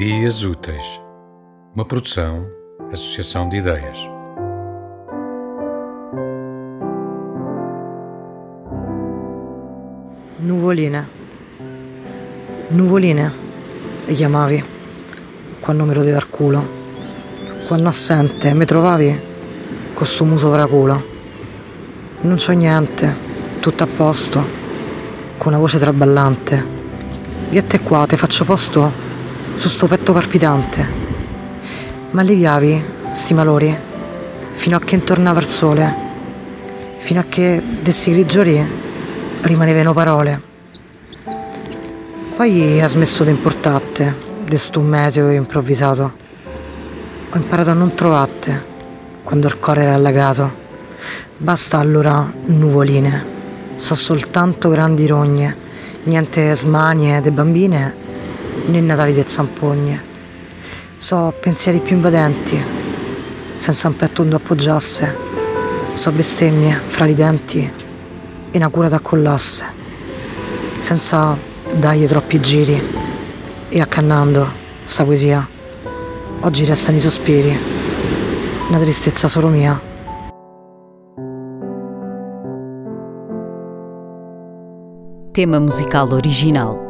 Dias Úteis, uma produção, associação de ideias. Nuvoline. Nuvoline, le chiamavi, quando mi rodeva il culo. Quando assente mi trovavi con sto muso paraculo. Non c'ho niente, tutto a posto, con una voce traballante. Viette qua, te faccio posto su sto petto palpitante. Ma alleviavi sti malori fino a che intornava il sole, fino a che de sti grigiori rimanevano parole. Poi ha smesso di importatte de sto meteo improvvisato. Ho imparato a non trovatte quando il cuore era allagato. Basta allora nuvoline, so soltanto grandi rogne niente smanie de bambine né natali de zampogne. So pensieri più invadenti, senza un petto dove appoggiasse. So bestemmie fra i denti e una cura da collasse, senza dargli troppi giri. E accannando sta poesia, oggi restano i sospiri, una tristezza solo mia. Tema musical original